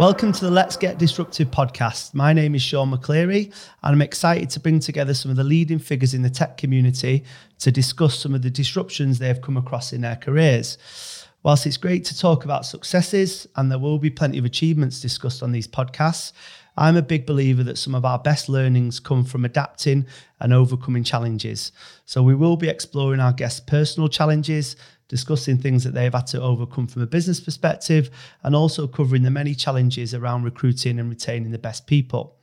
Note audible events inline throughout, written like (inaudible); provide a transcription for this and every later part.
Welcome to the Let's Get Disruptive podcast. My name is Sean McCleary, and I'm excited to bring together some of the leading figures in the tech community to discuss some of the disruptions they have come across in their careers. Whilst it's great to talk about successes, and there will be plenty of achievements discussed on these podcasts, I'm a big believer that some of our best learnings come from adapting and overcoming challenges. So we will be exploring our guests' personal challenges, discussing things that they've had to overcome from a business perspective, and also covering the many challenges around recruiting and retaining the best people.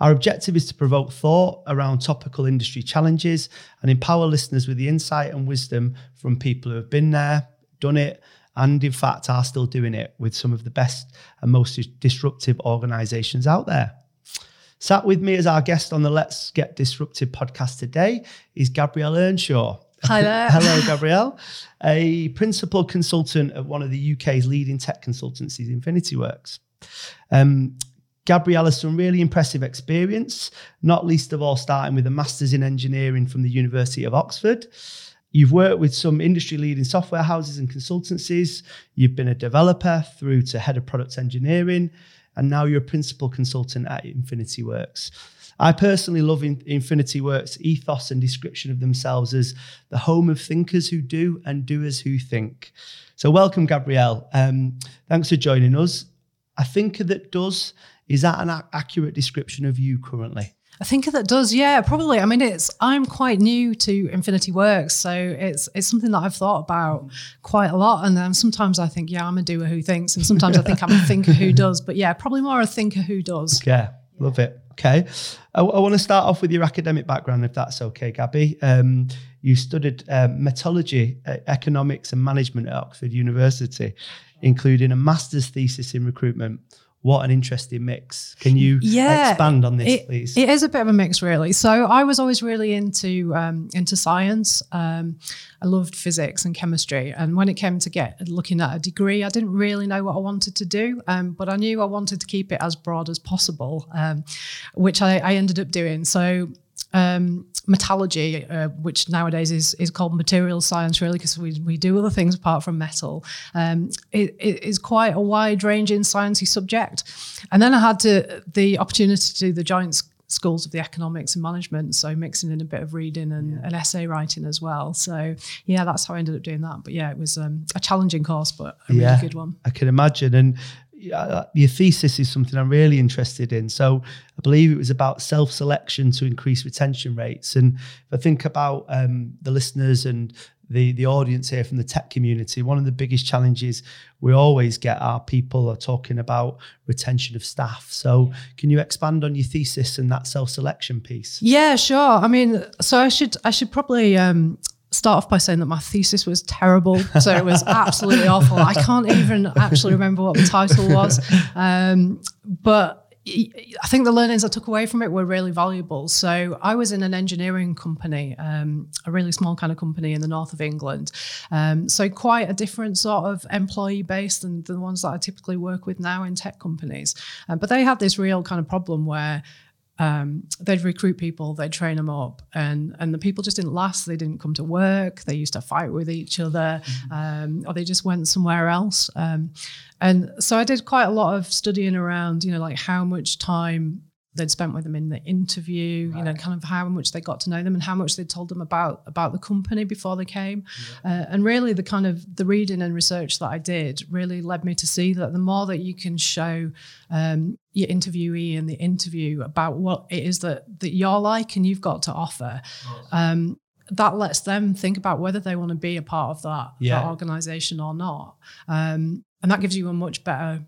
Our objective is to provoke thought around topical industry challenges and empower listeners with the insight and wisdom from people who have been there, done it, and in fact are still doing it with some of the best and most disruptive organizations out there. Sat with me as our guest on the Let's Get Disruptive podcast today is Gabrielle Earnshaw. Hi there. (laughs) Hello, Gabrielle. A principal consultant at one of the UK's leading tech consultancies, Infinity Works. Um, Gabrielle has some really impressive experience, not least of all starting with a master's in engineering from the University of Oxford. You've worked with some industry leading software houses and consultancies. You've been a developer through to head of product engineering, and now you're a principal consultant at Infinity Works. I personally love Infinity Works' ethos and description of themselves as the home of thinkers who do and doers who think. So, welcome, Gabrielle. Um, thanks for joining us. A thinker that does, is that an accurate description of you currently? I think that does, yeah, probably. I mean, it's I'm quite new to Infinity Works, so it's it's something that I've thought about quite a lot. And then sometimes I think, yeah, I'm a doer who thinks, and sometimes I think I'm a thinker who (laughs) does. But yeah, probably more a thinker who does. Yeah, love it. Okay, I, I want to start off with your academic background, if that's okay, Gabby. Um, you studied um, metallurgy, uh, economics, and management at Oxford University, including a master's thesis in recruitment what an interesting mix. Can you yeah, expand on this, it, please? It is a bit of a mix, really. So I was always really into um, into science. Um, I loved physics and chemistry, and when it came to get looking at a degree, I didn't really know what I wanted to do, um, but I knew I wanted to keep it as broad as possible, um, which I, I ended up doing. So um, metallurgy, uh, which nowadays is is called material science, really, because we, we do other things apart from metal. Um, it, it is quite a wide ranging sciencey subject. And then I had to the opportunity to do the joint schools of the economics and management, so mixing in a bit of reading and, yeah. and essay writing as well. So yeah, that's how I ended up doing that. But yeah, it was um, a challenging course, but a yeah, really good one. I can imagine. And your thesis is something I'm really interested in. So I believe it was about self-selection to increase retention rates. And if I think about um, the listeners and the the audience here from the tech community, one of the biggest challenges we always get are people are talking about retention of staff. So can you expand on your thesis and that self-selection piece? Yeah, sure. I mean, so I should I should probably um, start off by saying that my thesis was terrible. So it was absolutely awful. I can't even actually remember what the title was. Um, but I think the learnings I took away from it were really valuable. So I was in an engineering company, um, a really small kind of company in the north of England. Um, so quite a different sort of employee base than the ones that I typically work with now in tech companies. Um, but they had this real kind of problem where um, they'd recruit people, they'd train them up, and and the people just didn't last. They didn't come to work. They used to fight with each other, mm-hmm. um, or they just went somewhere else. Um, and so I did quite a lot of studying around, you know, like how much time they'd spent with them in the interview, right. you know, kind of how much they got to know them and how much they told them about about the company before they came. Yeah. Uh, and really the kind of the reading and research that I did really led me to see that the more that you can show um, your interviewee in the interview about what it is that that you're like and you've got to offer, um, that lets them think about whether they want to be a part of that, yeah. that organization or not. Um, and that gives you a much better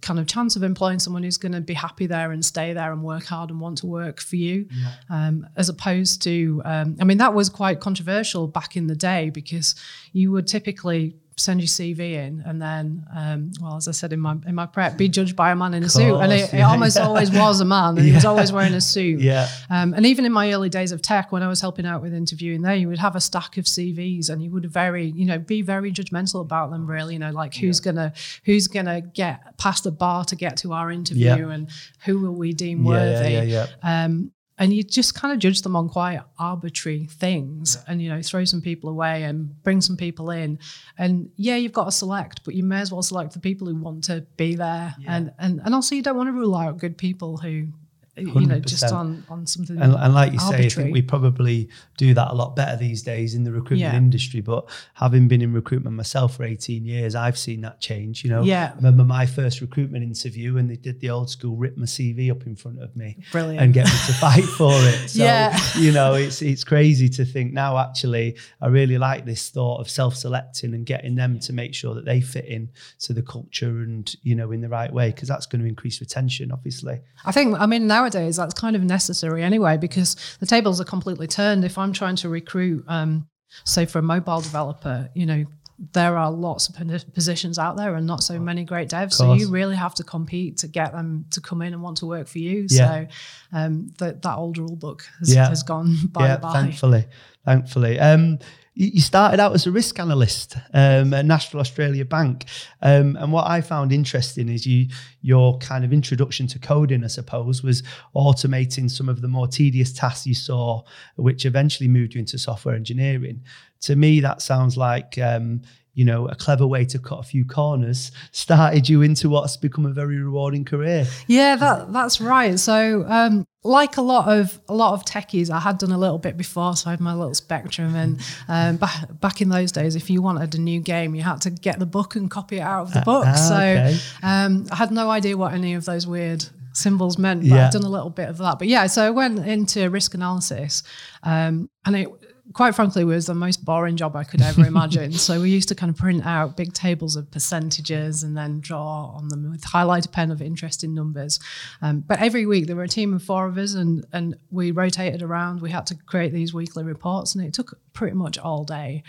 kind of chance of employing someone who's going to be happy there and stay there and work hard and want to work for you, yeah. um, as opposed to, um, I mean, that was quite controversial back in the day because you would typically send your CV in, and then, um, well, as I said in my in my prep, be (laughs) judged by a man in a suit, and it, it almost always was a man, and yeah. he was (laughs) always wearing a suit. Yeah. Um, and even in my early days of tech, when I was helping out with interviewing there, you would have a stack of CVs, and you would very, you know, be very judgmental about them. Really, you know, like who's yeah. gonna who's gonna get past the bar to get to our interview, and who will we deem worthy. Yeah, yeah, yeah. Um, and you just kind of judge them on quite arbitrary things and you know throw some people away and bring some people in and yeah you've got to select but you may as well select the people who want to be there Yeah. and, and and also you don't want to rule out good people who you know just on on something And, and like you say, I think we probably do that a lot better these days in the recruitment Yeah. industry. But having been in recruitment myself for 18 years, I've seen that change. You know, Yeah. I remember my first recruitment interview and they did the old school rip my CV up in front of me Brilliant. and get me to fight for it. (laughs) So, Yeah. you know, it's it's crazy to think now actually I really like this thought of self-selecting and getting them to make sure that they fit in to the culture and, you know, in the right way, because that's going to increase retention, obviously. I think, I mean, nowadays that's kind of necessary anyway because the tables are completely turned. If I'm trying to recruit, um, say, for a mobile developer, you know, there are lots of positions out there and not so many great devs. So you really have to compete to get them to come in and want to work for you. Yeah. So um, that that old rule book has, Yeah. has gone by yeah, by. thankfully, thankfully. Um, you started out as a risk analyst um, at National Australia Bank, um, and what I found interesting is you your kind of introduction to coding, I suppose, was automating some of the more tedious tasks you saw, which eventually moved you into software engineering. To me, that sounds like um, you know a clever way to cut a few corners. Started you into what's become a very rewarding career. Yeah, that that's right. So, um, like a lot of a lot of techies, I had done a little bit before, so I had my little Spectrum. And um, back back in those days, if you wanted a new game, you had to get the book and copy it out of the book. ah, so, okay. um, I had no idea what any of those weird symbols meant, but Yeah. I've done a little bit of that. But yeah, so I went into risk analysis, um, and it quite frankly was the most boring job I could ever imagine. so we used to kind of print out big tables of percentages and then draw on them with highlighter pen of interesting numbers. Um, but every week there were a team of four of us, and and we rotated around. We had to create these weekly reports, and it took pretty much all day.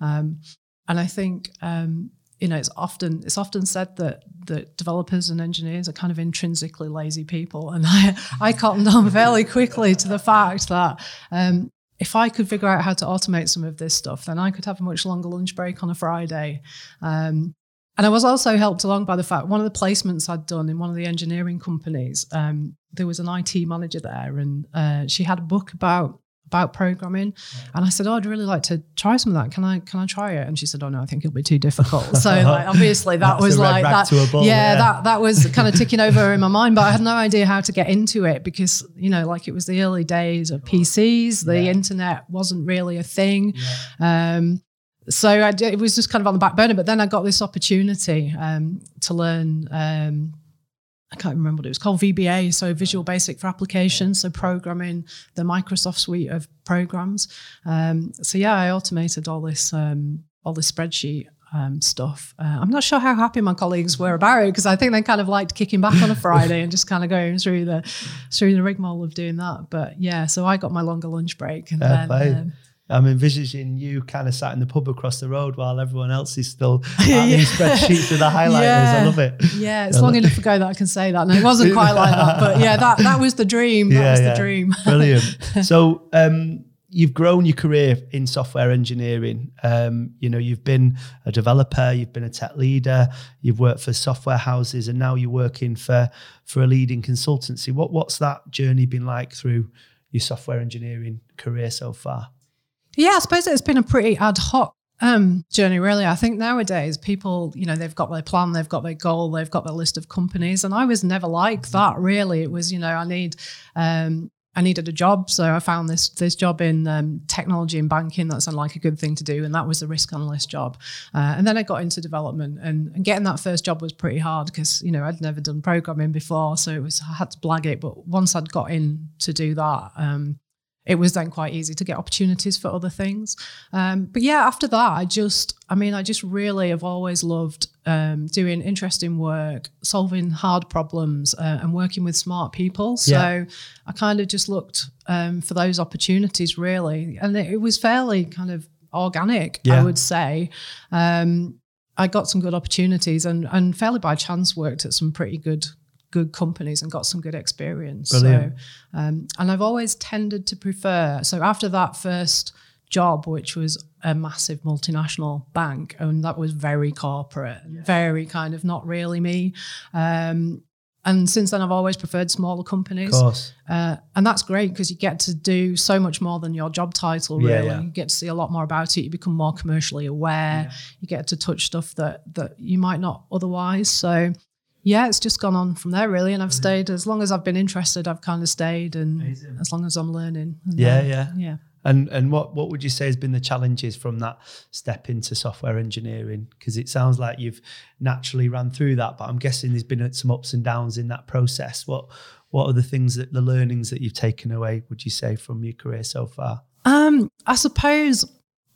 Um, and I think um, you know it's often it's often said that that developers and engineers are kind of intrinsically lazy people, and I I cottoned on fairly quickly to the fact that. Um, if I could figure out how to automate some of this stuff, then I could have a much longer lunch break on a Friday. Um, and I was also helped along by the fact one of the placements I'd done in one of the engineering companies, um, there was an IT manager there, and uh, she had a book about about programming, and I said, "Oh, I'd really like to try some of that. Can I can I try it?" And she said, "Oh no, I think it'll be too difficult." (laughs) So like, obviously that was like that. yeah, yeah. that that was (laughs) kind of ticking over in my mind, but I had no idea how to get into it because you know, like it was the early days of PCs. The Yeah. internet wasn't really a thing. Um, so I, it was just kind of on the back burner. But then I got this opportunity um, to learn. Um, I can't remember what it was called VBA, so Visual Basic for Applications, so programming the Microsoft suite of programs. Um, so yeah, I automated all this um, all this spreadsheet um, stuff. Uh, I'm not sure how happy my colleagues were about it because I think they kind of liked kicking back on a (laughs) Friday and just kind of going through the through the rigmarole of doing that. But yeah, so I got my longer lunch break and Fair then. I'm envisaging you kind of sat in the pub across the road while everyone else is still (laughs) Yeah. spreadsheets with the highlighters. I love it. Yeah, it's long enough ago that I can say that. No, it wasn't (laughs) quite like that, but yeah, that that was the dream. That was the dream. (laughs) Brilliant. So um, you've grown your career in software engineering. Um, you know, you've been a developer, you've been a tech leader, you've worked for software houses, and now you're working for for a leading consultancy. What what's that journey been like through your software engineering career so far? Yeah, I suppose it's been a pretty ad hoc um, journey, really. I think nowadays people, you know, they've got their plan, they've got their goal, they've got their list of companies, and I was never like that. Really, it was, you know, I need. Um, I needed a job, so I found this this job in um, technology and banking. That sounded like a good thing to do, and that was the risk analyst job. Uh, and then I got into development, and, and getting that first job was pretty hard because you know I'd never done programming before, so it was I had to blag it. But once I'd got in to do that, um, it was then quite easy to get opportunities for other things. Um, but yeah, after that, I just, I mean, I just really have always loved um, doing interesting work, solving hard problems, uh, and working with smart people. So Yeah. I kind of just looked um, for those opportunities, really, and it, it was fairly kind of organic, Yeah. I would say. Um, I got some good opportunities, and and fairly by chance worked at some pretty good good companies and got some good experience. Brilliant. So, um, and I've always tended to prefer. So after that first job, which was a massive multinational bank, and that was very corporate, and very kind of not really me. Um, and since then, I've always preferred smaller companies. Of course. Uh, and that's great because you get to do so much more than your job title, Yeah, really. yeah. You get to see a lot more about it. You become more commercially aware. You get to touch stuff that that you might not otherwise. So, yeah, it's just gone on from there, really. And I've stayed as long as I've been interested. I've kind of stayed, and Amazing. as long as I'm learning. And, Yeah, uh, yeah. yeah. And and what what would you say has been the challenges from that step into software engineering? Because it sounds like you've naturally ran through that, but I'm guessing there's been some ups and downs in that process. What what are the things that the learnings that you've taken away? Would you say from your career so far? Um, I suppose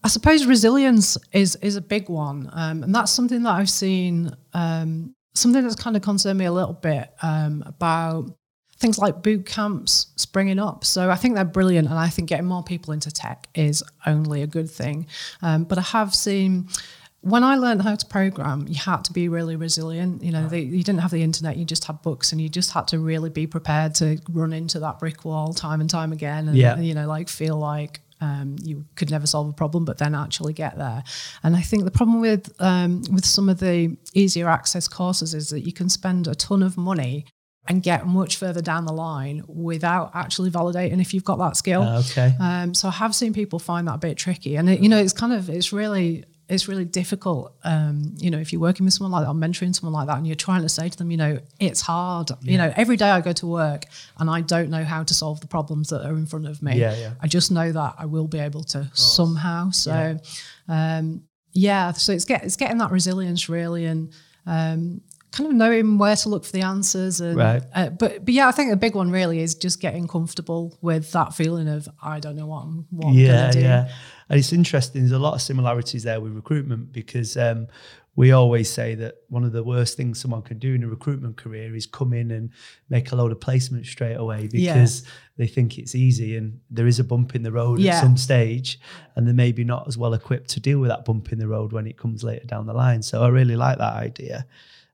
I suppose resilience is is a big one, um, and that's something that I've seen. Um, something that's kind of concerned me a little bit um, about things like boot camps springing up. So I think they're brilliant, and I think getting more people into tech is only a good thing. Um, but I have seen. When I learned how to program, you had to be really resilient. You know, the, you didn't have the internet; you just had books, and you just had to really be prepared to run into that brick wall time and time again. And Yeah. you know, like feel like um, you could never solve a problem, but then actually get there. And I think the problem with um, with some of the easier access courses is that you can spend a ton of money and get much further down the line without actually validating if you've got that skill. Uh, okay. Um, so I have seen people find that a bit tricky, and it, you know, it's kind of it's really it's really difficult. Um, you know, if you're working with someone like that, or mentoring someone like that, and you're trying to say to them, you know, it's hard. You know, every day I go to work and I don't know how to solve the problems that are in front of me. Yeah, yeah. I just know that I will be able to somehow. So, um, yeah. So it's get it's getting that resilience really, and um, kind of knowing where to look for the answers. And, Right. uh, but but yeah, I think the big one really is just getting comfortable with that feeling of I don't know what I'm, what I'm yeah, gonna do. yeah. And it's interesting. There's a lot of similarities there with recruitment because um, we always say that one of the worst things someone can do in a recruitment career is come in and make a load of placements straight away Yeah. because they think it's easy and there is a bump in the road Yeah. at some stage and they're maybe not as well equipped to deal with that bump in the road when it comes later down the line. So I really like that idea.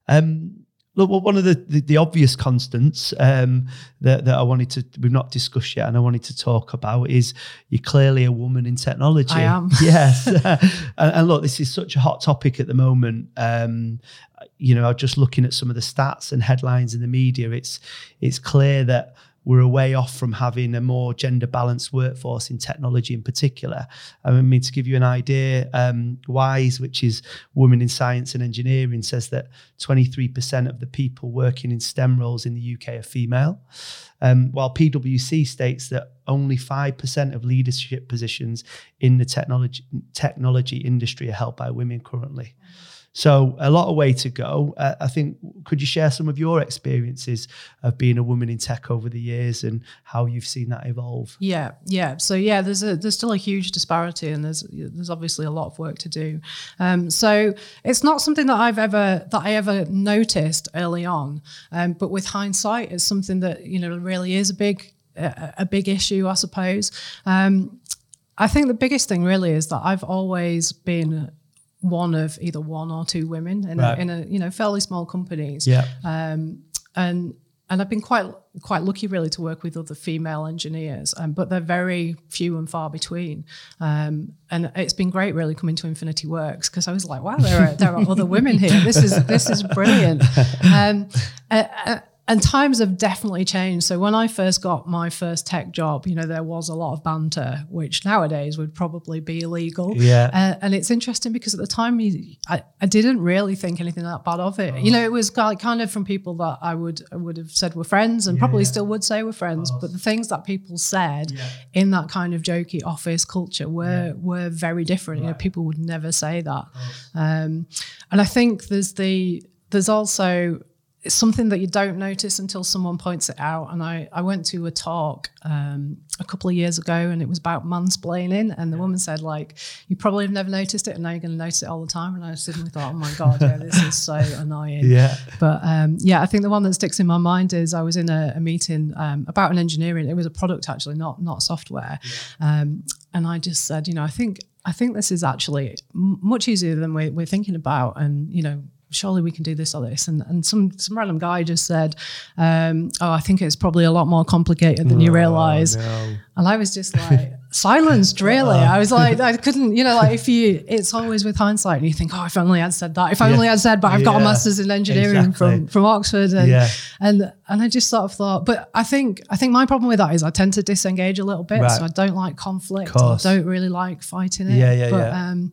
Um, look, well, one of the, the, the obvious constants um, that, that I wanted to, we've not discussed yet, and I wanted to talk about is you're clearly a woman in technology. I am. (laughs) Yes. (laughs) and, and look, this is such a hot topic at the moment. Um, you know, just looking at some of the stats and headlines in the media, it's it's clear that we're a way off from having a more gender balanced workforce in technology in particular. I mean, to give you an idea, um, WISE, which is Women in Science and Engineering, says that 23% of the people working in STEM roles in the UK are female, um, while PwC states that only 5% of leadership positions in the technology, technology industry are held by women currently. So a lot of way to go. Uh, I think. Could you share some of your experiences of being a woman in tech over the years and how you've seen that evolve? Yeah, yeah. So yeah, there's a there's still a huge disparity, and there's there's obviously a lot of work to do. Um, so it's not something that I've ever that I ever noticed early on, um, but with hindsight, it's something that you know really is a big a, a big issue, I suppose. Um, I think the biggest thing really is that I've always been one of either one or two women in, Right. a, in a you know fairly small companies Yeah. um, and and I've been quite quite lucky really to work with other female engineers, um, but they're very few and far between. Um, and it's been great really coming to Infinity Works because I was like, wow, there are there are other women here. This is this is brilliant. (laughs) Um, uh, and times have definitely changed. So when I first got my first tech job, you know, there was a lot of banter, which nowadays would probably be illegal. Yeah. Uh, and it's interesting because at the time, you, I, I didn't really think anything that bad of it. You know, it was kind kind of from people that I would I would have said were friends and probably still would say were friends. But the things that people said in that kind of jokey office culture were were very different. You know, people would never say that. Um, and I think there's the there's also it's something that you don't notice until someone points it out. And I, I went to a talk um, a couple of years ago and it was about mansplaining. And the woman said, like, you probably have never noticed it and now you're going to notice it all the time. And I suddenly thought, oh my God, yeah, this is so (laughs) annoying. Yeah. But um, yeah, I think the one that sticks in my mind is I was in a, a meeting um, about an engineering. It was a product actually, not not software. Um, and I just said, you know, I think I think this is actually m- much easier than we're, we're thinking about. And you know, surely we can do this or this. And and some some random guy just said, um, oh, I think it's probably a lot more complicated than you realize. no. And I was just like, (laughs) silenced really i was like i couldn't you know like if you it's always with hindsight and you think oh if only i'd said that if i Yeah. only had said but i've got a master's in engineering exactly. from from oxford and Yeah. and and i just sort of thought but i think i think my problem with that is i tend to disengage a little bit Right. so i don't like conflict i don't really like fighting it Yeah, yeah, but yeah. um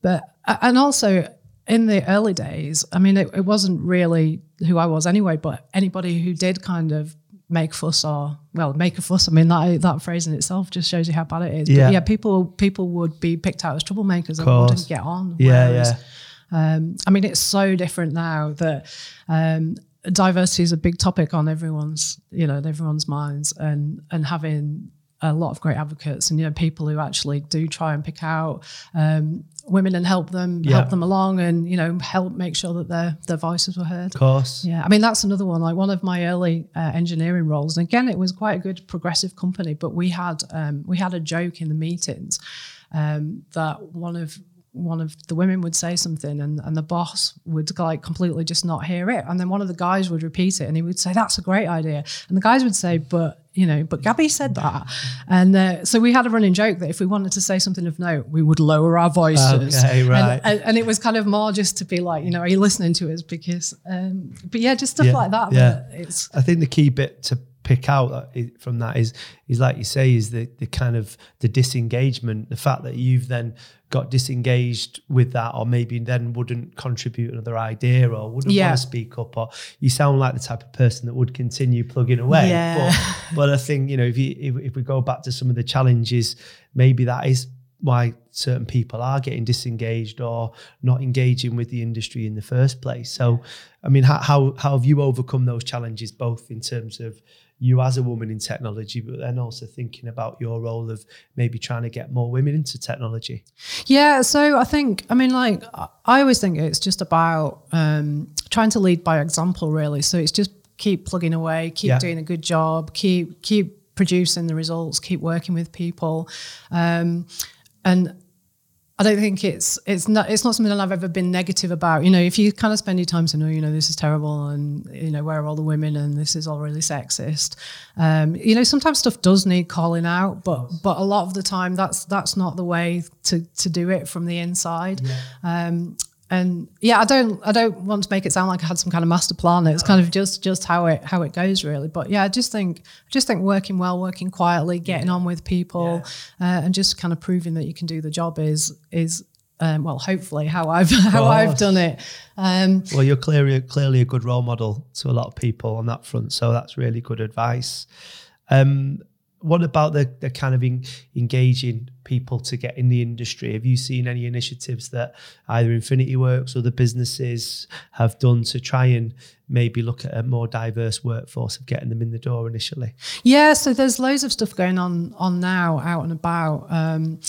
but and also in the early days, I mean, it, it wasn't really who I was anyway. But anybody who did kind of make fuss or well, make a fuss. I mean, that that phrase in itself just shows you how bad it is. Yeah. But yeah, people people would be picked out as troublemakers and wouldn't get on. Yeah, whereas, yeah. Um, I mean, it's so different now that um, diversity is a big topic on everyone's, you know, everyone's minds, and and having a lot of great advocates and you know people who actually do try and pick out um, women and help them Yeah. help them along and you know help make sure that their their voices were heard. Of course. Yeah, I mean that's another one. Like one of my early uh, engineering roles, and again, it was quite a good progressive company. But we had um, we had a joke in the meetings um, that one of one of the women would say something, and, and the boss would like completely just not hear it, and then one of the guys would repeat it, and he would say, "That's a great idea," and the guys would say, "But." You know, but Gabby said that, and uh, so we had a running joke that if we wanted to say something of note, we would lower our voices. Okay, And- right. and, and it was kind of more just to be like, you know, are you listening to us? Because, um, but yeah, just stuff Yeah, like that. yeah. It's I think the key bit to pick out from that is is like you say is the the kind of the disengagement, the fact that you've then got disengaged with that, or maybe then wouldn't contribute another idea, or wouldn't Yeah. want to speak up, or you sound like the type of person that would continue plugging away. Yeah. But but I think you know if you if, if we go back to some of the challenges, maybe that is why certain people are getting disengaged or not engaging with the industry in the first place. So, I mean, how how, how have you overcome those challenges, both in terms of you as a woman in technology, but then also thinking about your role of maybe trying to get more women into technology? yeah. So I think, I mean, like I always think it's just about um, trying to lead by example, really. So it's just keep plugging away, keep Yeah. doing a good job, keep keep producing the results, keep working with people, um, and I don't think it's it's not it's not something that I've ever been negative about. You know, if you kind of spend your time saying, "Oh, you know, this is terrible," and you know, where are all the women, and this is all really sexist. Um, you know, sometimes stuff does need calling out, but but a lot of the time, that's that's not the way to to do it from the inside. Um, and yeah, I don't I don't want to make it sound like I had some kind of master plan. It's kind of just just how it how it goes really. But yeah, I just think I just think working well, working quietly, getting on with people, uh, and just kind of proving that you can do the job is is um, well, hopefully how I've (laughs) how I've done it. Um, Well, you're clearly clearly a good role model to a lot of people on that front, so that's really good advice. Um, what about the the kind of en- engaging people to get in the industry? Have you seen any initiatives that either Infinity Works or the businesses have done to try and maybe look at a more diverse workforce of getting them in the door initially? Yeah, so there's loads of stuff going on on now, out and about. Um,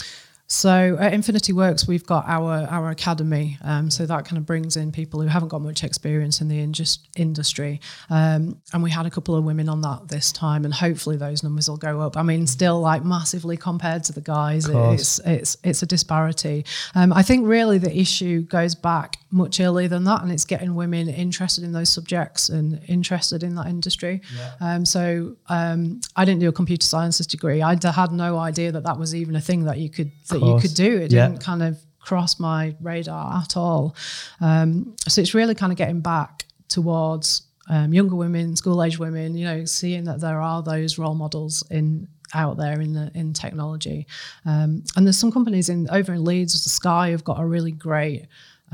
so at Infinity Works, we've got our our academy. Um, so that kind of brings in people who haven't got much experience in the indus- industry. Um, and we had a couple of women on that this time, and hopefully those numbers will go up. I mean, still like massively compared to the guys, it's it's it's a disparity. Um, I think really the issue goes back much earlier than that, and it's getting women interested in those subjects and interested in that industry. Um, so um, I didn't do a computer sciences degree. I had no idea that that was even a thing that you could that you could do. It Yeah. didn't kind of cross my radar at all. Um, so it's really kind of getting back towards um, younger women, school age women. You know, seeing that there are those role models in out there in the in technology. Um, and there's some companies in over in Leeds, the Sky have got a really great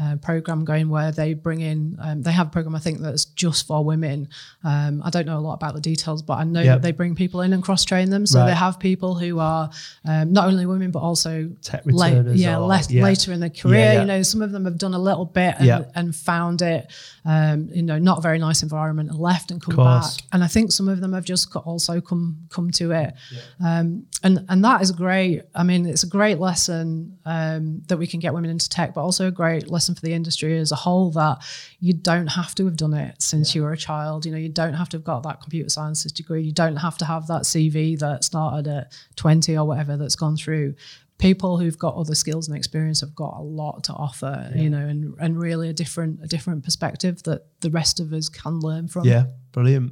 uh, program going where they bring in um, they have a program I think that's just for women. Um, I don't know a lot about the details, but I know Yep. that they bring people in and cross train them. So Right. they have people who are um, not only women but also Tech late, yeah, or- less, yeah. later in their career. Yeah, yeah. You know, some of them have done a little bit and, and found it, um, you know, not a very nice environment and left and come back. And I think some of them have just also come come to it, um, and and that is great. I mean, it's a great lesson um, that we can get women into tech, but also a great lesson for the industry as a whole that you don't have to have done it since you were a child. You know, you don't have to have got that computer sciences degree. You don't have to have that CV that started at twenty or whatever that's gone through people who've got other skills and experience have got a lot to offer you know and and really a different a different perspective that the rest of us can learn from Yeah, brilliant.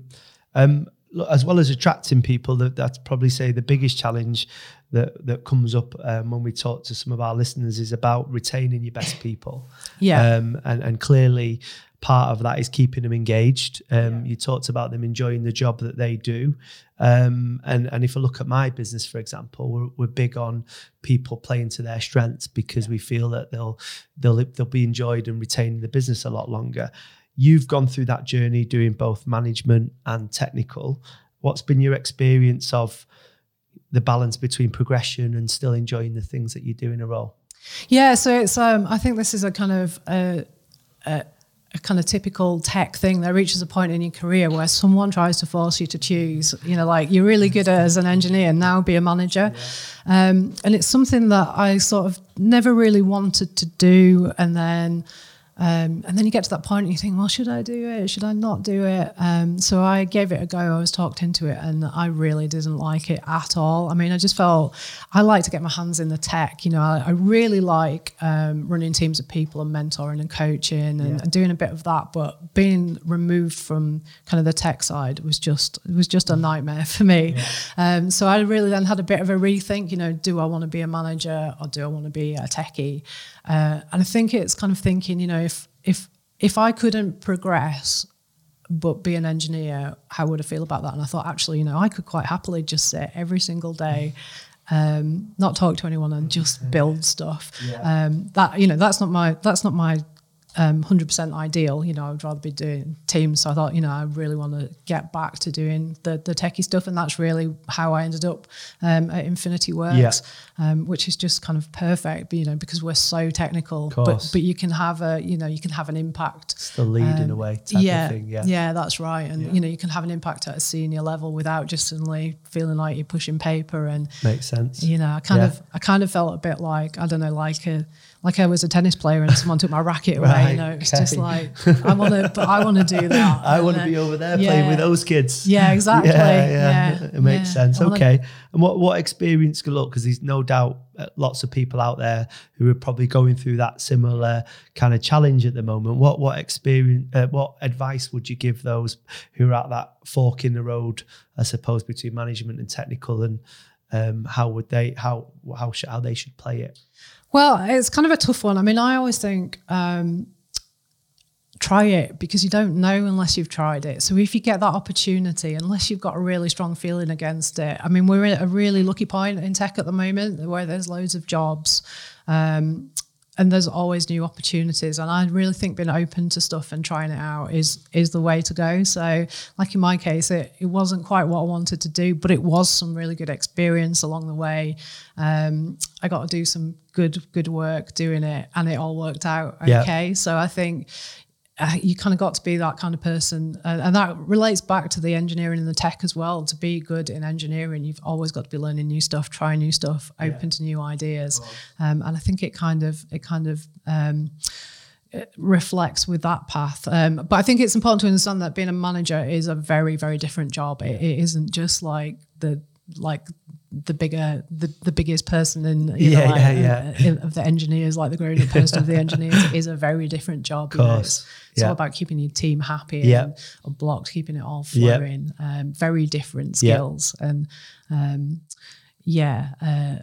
Um, as well as attracting people, that that's probably say the biggest challenge that that comes up um, when we talk to some of our listeners is about retaining your best people. Yeah. Um, and and clearly part of that is keeping them engaged. Um, You talked about them enjoying the job that they do. Um, and and if I look at my business, for example, we're, we're big on people playing to their strengths because we feel that they'll they'll they'll be enjoyed and retaining the business a lot longer. You've gone through that journey doing both management and technical. What's been your experience of the balance between progression and still enjoying the things that you do in a role? Yeah, so it's um, I think this is a kind of a, a, a kind of typical tech thing. There reaches a point in your career where someone tries to force you to choose. You know, like you're really good as an engineer, now be a manager, um, and it's something that I sort of never really wanted to do, and then. Um, and then you get to that point and you think, well, should I do it? Should I not do it? Um, so I gave it a go. I was talked into it and I really didn't like it at all. I mean, I just felt I like to get my hands in the tech. You know, I, I really like um, running teams of people and mentoring and coaching and, Yeah. and doing a bit of that. But being removed from kind of the tech side was just it was just a nightmare (laughs) for me. Um, so I really then had a bit of a rethink. You know, do I want to be a manager or do I want to be a techie? Uh, and I think it's kind of thinking, you know, if if if I couldn't progress but be an engineer, how would I feel about that? And I thought, actually, you know, I could quite happily just sit every single day, um, not talk to anyone, and just build stuff. Um, that you know, that's not my that's not my um, 100% ideal. You know, I would rather be doing teams. So I thought, you know, I really want to get back to doing the the techie stuff, and that's really how I ended up um, at Infinity Works, Yeah. um, which is just kind of perfect. You know, because we're so technical, but but you can have a you know you can have an impact It's the lead in a um, way type yeah, of thing. Yeah. that's right. And Yeah. you know, you can have an impact at a senior level without just suddenly feeling like you're pushing paper. And Makes sense. you know, I kind Yeah. of, I kind of felt a bit like I don't know, like a, like I was a tennis player and someone took my racket away. Right, You know, it's just like I want to, but I want to do (laughs) that. I want to be over there playing with those kids. Yeah, (laughs) exactly. Yeah, Yeah, It makes yeah. sense. Wanna- Okay. And what what experience could look because there's no doubt uh, lots of people out there who are probably going through that similar kind of challenge at the moment. What what experience? Uh, what advice would you give those who are at that fork in the road, I suppose, between management and technical, and um, how would they how how should, how they should play it? Well, it's kind of a tough one. I mean, I always think um, try it because you don't know unless you've tried it. So if you get that opportunity, unless you've got a really strong feeling against it, I mean, we're at a really lucky point in tech at the moment where there's loads of jobs. Um, and there's always new opportunities. And i really think being open to stuff and trying it out is is the way to go. So like in my case it, it wasn't quite what i wanted to do but it was some really good experience along the way. Um, i got to do some good good work doing it and it all worked out Yeah. okay. So i think you kind of got to be that kind of person. Uh, and that relates back to the engineering and the tech as well. To be good in engineering you've always got to be learning new stuff trying new stuff open to new ideas. Um, and i think it kind of it kind of um, it reflects with that path. Um, but i think it's important to understand that being a manager is a very very different job. It, it isn't just like the like the bigger the, the biggest person in you know, Yeah, like, yeah, yeah. in- of the engineers like the grown up person of the (laughs) engineers is a very different job you know. Course. it's, it's all about keeping your team happy Yeah. and or blocked keeping it all flowing um, very different skills and um, yeah uh,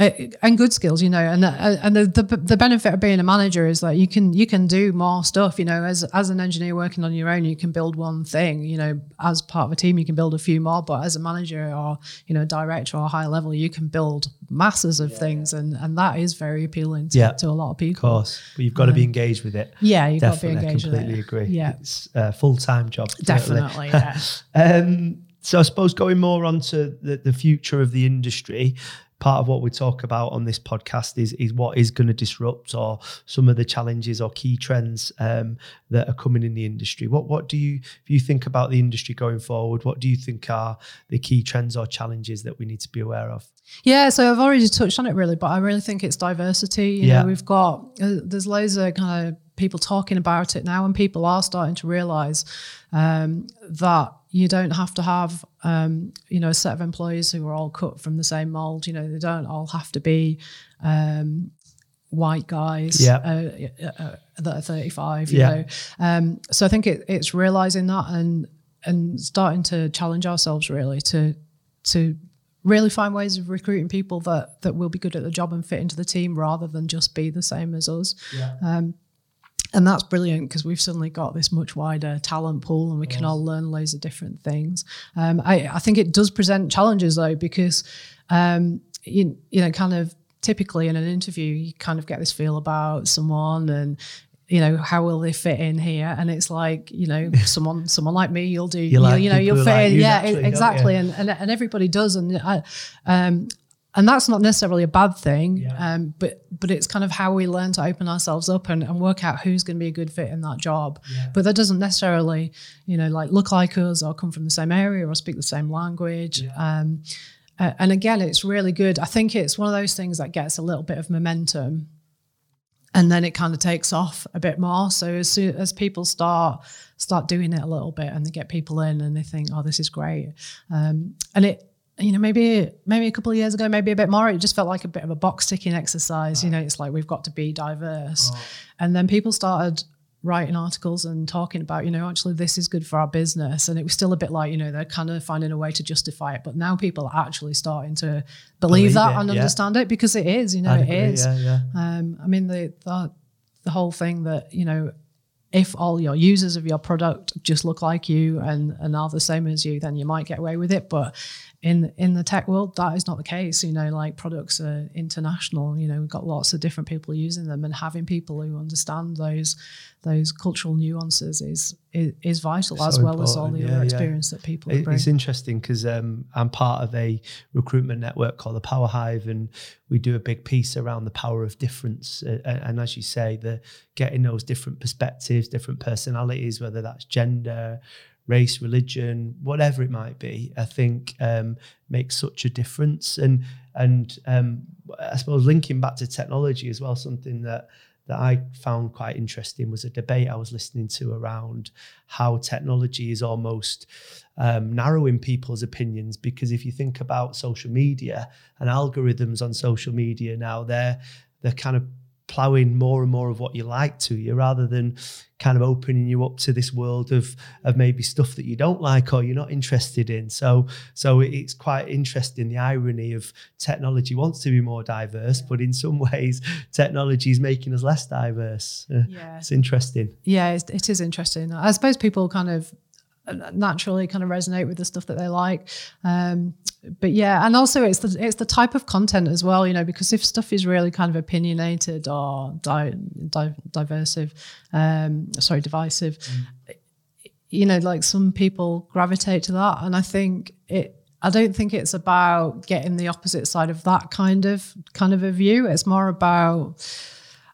and good skills, you know, and uh, and the, the the benefit of being a manager is that you can you can do more stuff, you know. As as an engineer working on your own, you can build one thing, you know. As part of a team, you can build a few more, but as a manager or you know director or high level, you can build masses of things, and and that is very appealing to, Yeah. to a lot of people. Of course, but you've got to be engaged with it. Yeah, you've got to be Definitely, I engaged with completely agree. Yeah, It's a full time job. definitely. yeah. (laughs) Um, so I suppose going more onto the, the future of the industry, part of what we talk about on this podcast is is what is going to disrupt or some of the challenges or key trends um, that are coming in the industry. What what do you if you think about the industry going forward? What do you think are the key trends or challenges that we need to be aware of? Yeah, so I've already touched on it really, but I really think it's diversity. You Yeah. know, we've got uh, there's loads of kind of people talking about it now, and people are starting to realize um, that you don't have to have um, you know a set of employees who are all cut from the same mold. You know, they don't all have to be um, white guys Yeah. uh, uh, uh, that are 35 you Yeah. know um, so i think it, it's realizing that and and starting to challenge ourselves really to to really find ways of recruiting people that that will be good at the job and fit into the team rather than just be the same as us. Yeah. And that's brilliant because we've suddenly got this much wider talent pool and we can all learn loads of different things. Um, I, I think it does present challenges though because um, you, you know kind of typically in an interview you kind of get this feel about someone and you know how will they fit in here? And it's like you know (laughs) someone someone like me you'll do you, like you know you'll fit like in. yeah exactly. And, and and everybody does. And I, um and that's not necessarily a bad thing Yeah. um but but it's kind of how we learn to open ourselves up and, and work out who's going to be a good fit in that job Yeah. but that doesn't necessarily you know like look like us or come from the same area or speak the same language um uh, and again it's really good i think it's one of those things that gets a little bit of momentum and then it kind of takes off a bit more. So as soon as people start start doing it a little bit, and they get people in, and they think, "Oh, this is great," um, and it, you know, maybe maybe a couple of years ago, maybe a bit more, it just felt like a bit of a box ticking exercise. You know, it's like we've got to be diverse, and then people started writing articles and talking about, you know, actually this is good for our business, and it was still a bit like, you know, they're kind of finding a way to justify it, but now people are actually starting to believe, Believe that it, and yeah. understand it because it is, you know, I'd it agree, is. Yeah, yeah. Um, I mean, the, the the whole thing that you know, if all your users of your product just look like you and and are the same as you, then you might get away with it. But in in the tech world, that is not the case. You know, like products are international. You know, we've got lots of different people using them, and having people who understand those those cultural nuances is is, is vital So as well as all the yeah, other yeah. experience that people It- bring. It's interesting because um, I'm part of a recruitment network called the Power Hive, and we do a big piece around the power of difference. Uh, and as you say, the getting those different perspectives, different personalities, whether that's gender, race, religion, whatever it might be, I think um, makes such a difference. And and um, I suppose linking back to technology as well, something that that I found quite interesting was a debate I was listening to around how technology is almost um, narrowing people's opinions. Because if you think about social media and algorithms on social media now, they're they're kind of plowing more and more of what you like to you rather than kind of opening you up to this world of of maybe stuff that you don't like or you're not interested in so so it's quite interesting the irony of technology wants to be more diverse but in some (laughs) ways technology is making us less diverse Uh, Yeah. it's interesting yeah, it's, it is interesting. I suppose people kind of naturally kind of resonate with the stuff that they like. Um, but yeah, and also it's the it's the type of content as well, you know, because if stuff is really kind of opinionated or di- di- diversive, um, sorry, divisive, you know, like some people gravitate to that, and I think it. I don't think it's about getting the opposite side of that kind of kind of a view. It's more about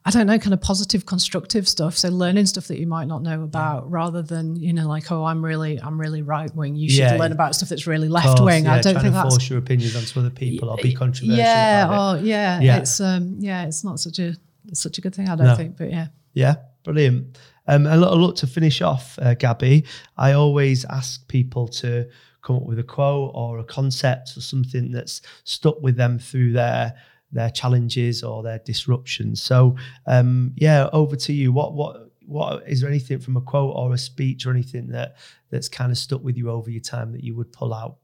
I don't know, kind of positive, constructive stuff. So learning stuff that you might not know about, rather than you know, like, oh, I'm really, I'm really right wing. You should Yeah. learn about stuff that's really left course, wing. yeah, I don't think to that's force your opinions onto other people or be controversial yeah, about it. oh yeah, Yeah. It's um, yeah, it's not such a such a good thing. I don't No. think, but yeah. Yeah, brilliant. Um, and look, look to finish off, uh, Gabby. I always ask people to come up with a quote or a concept or something that's stuck with them through their their challenges or their disruptions. So, um, yeah, over to you. What what what is there anything from a quote or a speech or anything that that's kind of stuck with you over your time that you would pull out?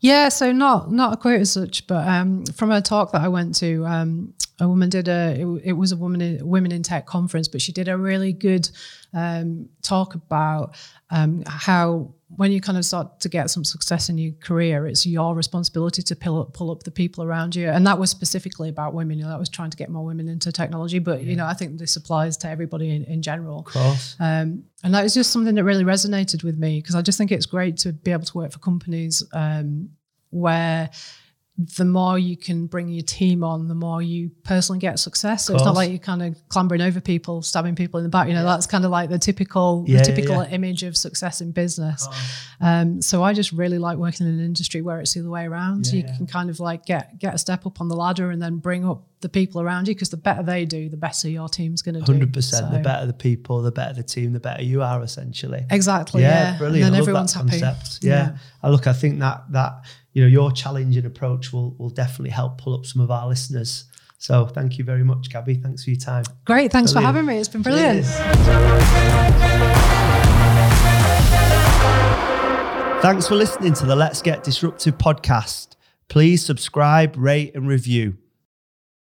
Yeah, so not not a quote as such, but um, from a talk that I went to, um, a woman did a it, it was a woman in, women in tech conference, but she did a really good um, talk about um, how when you kind of start to get some success in your career, it's your responsibility to pull up, pull up the people around you, and that was specifically about women. You know, that was trying to get more women into technology, but you know, I think this applies to everybody in, in general. Of course. Um, and that was just something that really resonated with me because I just think it's great to be able to work for companies um, where the more you can bring your team on, the more you personally get success. So it's not like you're kind of clambering over people, stabbing people in the back. You know, that's kind of like the typical, Yeah, the typical yeah. image of success in business. Um, so I just really like working in an industry where it's the other way around. so you Yeah. can kind of like get get a step up on the ladder and then bring up the people around you because the better they do, the better your team's going to do. Hundred percent. The better the people, the better the team, the better you are. Essentially. Exactly. yeah, Yeah, brilliant. And then everyone's happy. concept. Yeah. I look, I think that that you know your challenge and approach will will definitely help pull up some of our listeners. So thank you very much, Gabby. Thanks for your time. Great. Thanks Brilliant. for having me. It's been brilliant. Cheers. Thanks for listening to the Let's Get Disruptive podcast. Please subscribe, rate, and review.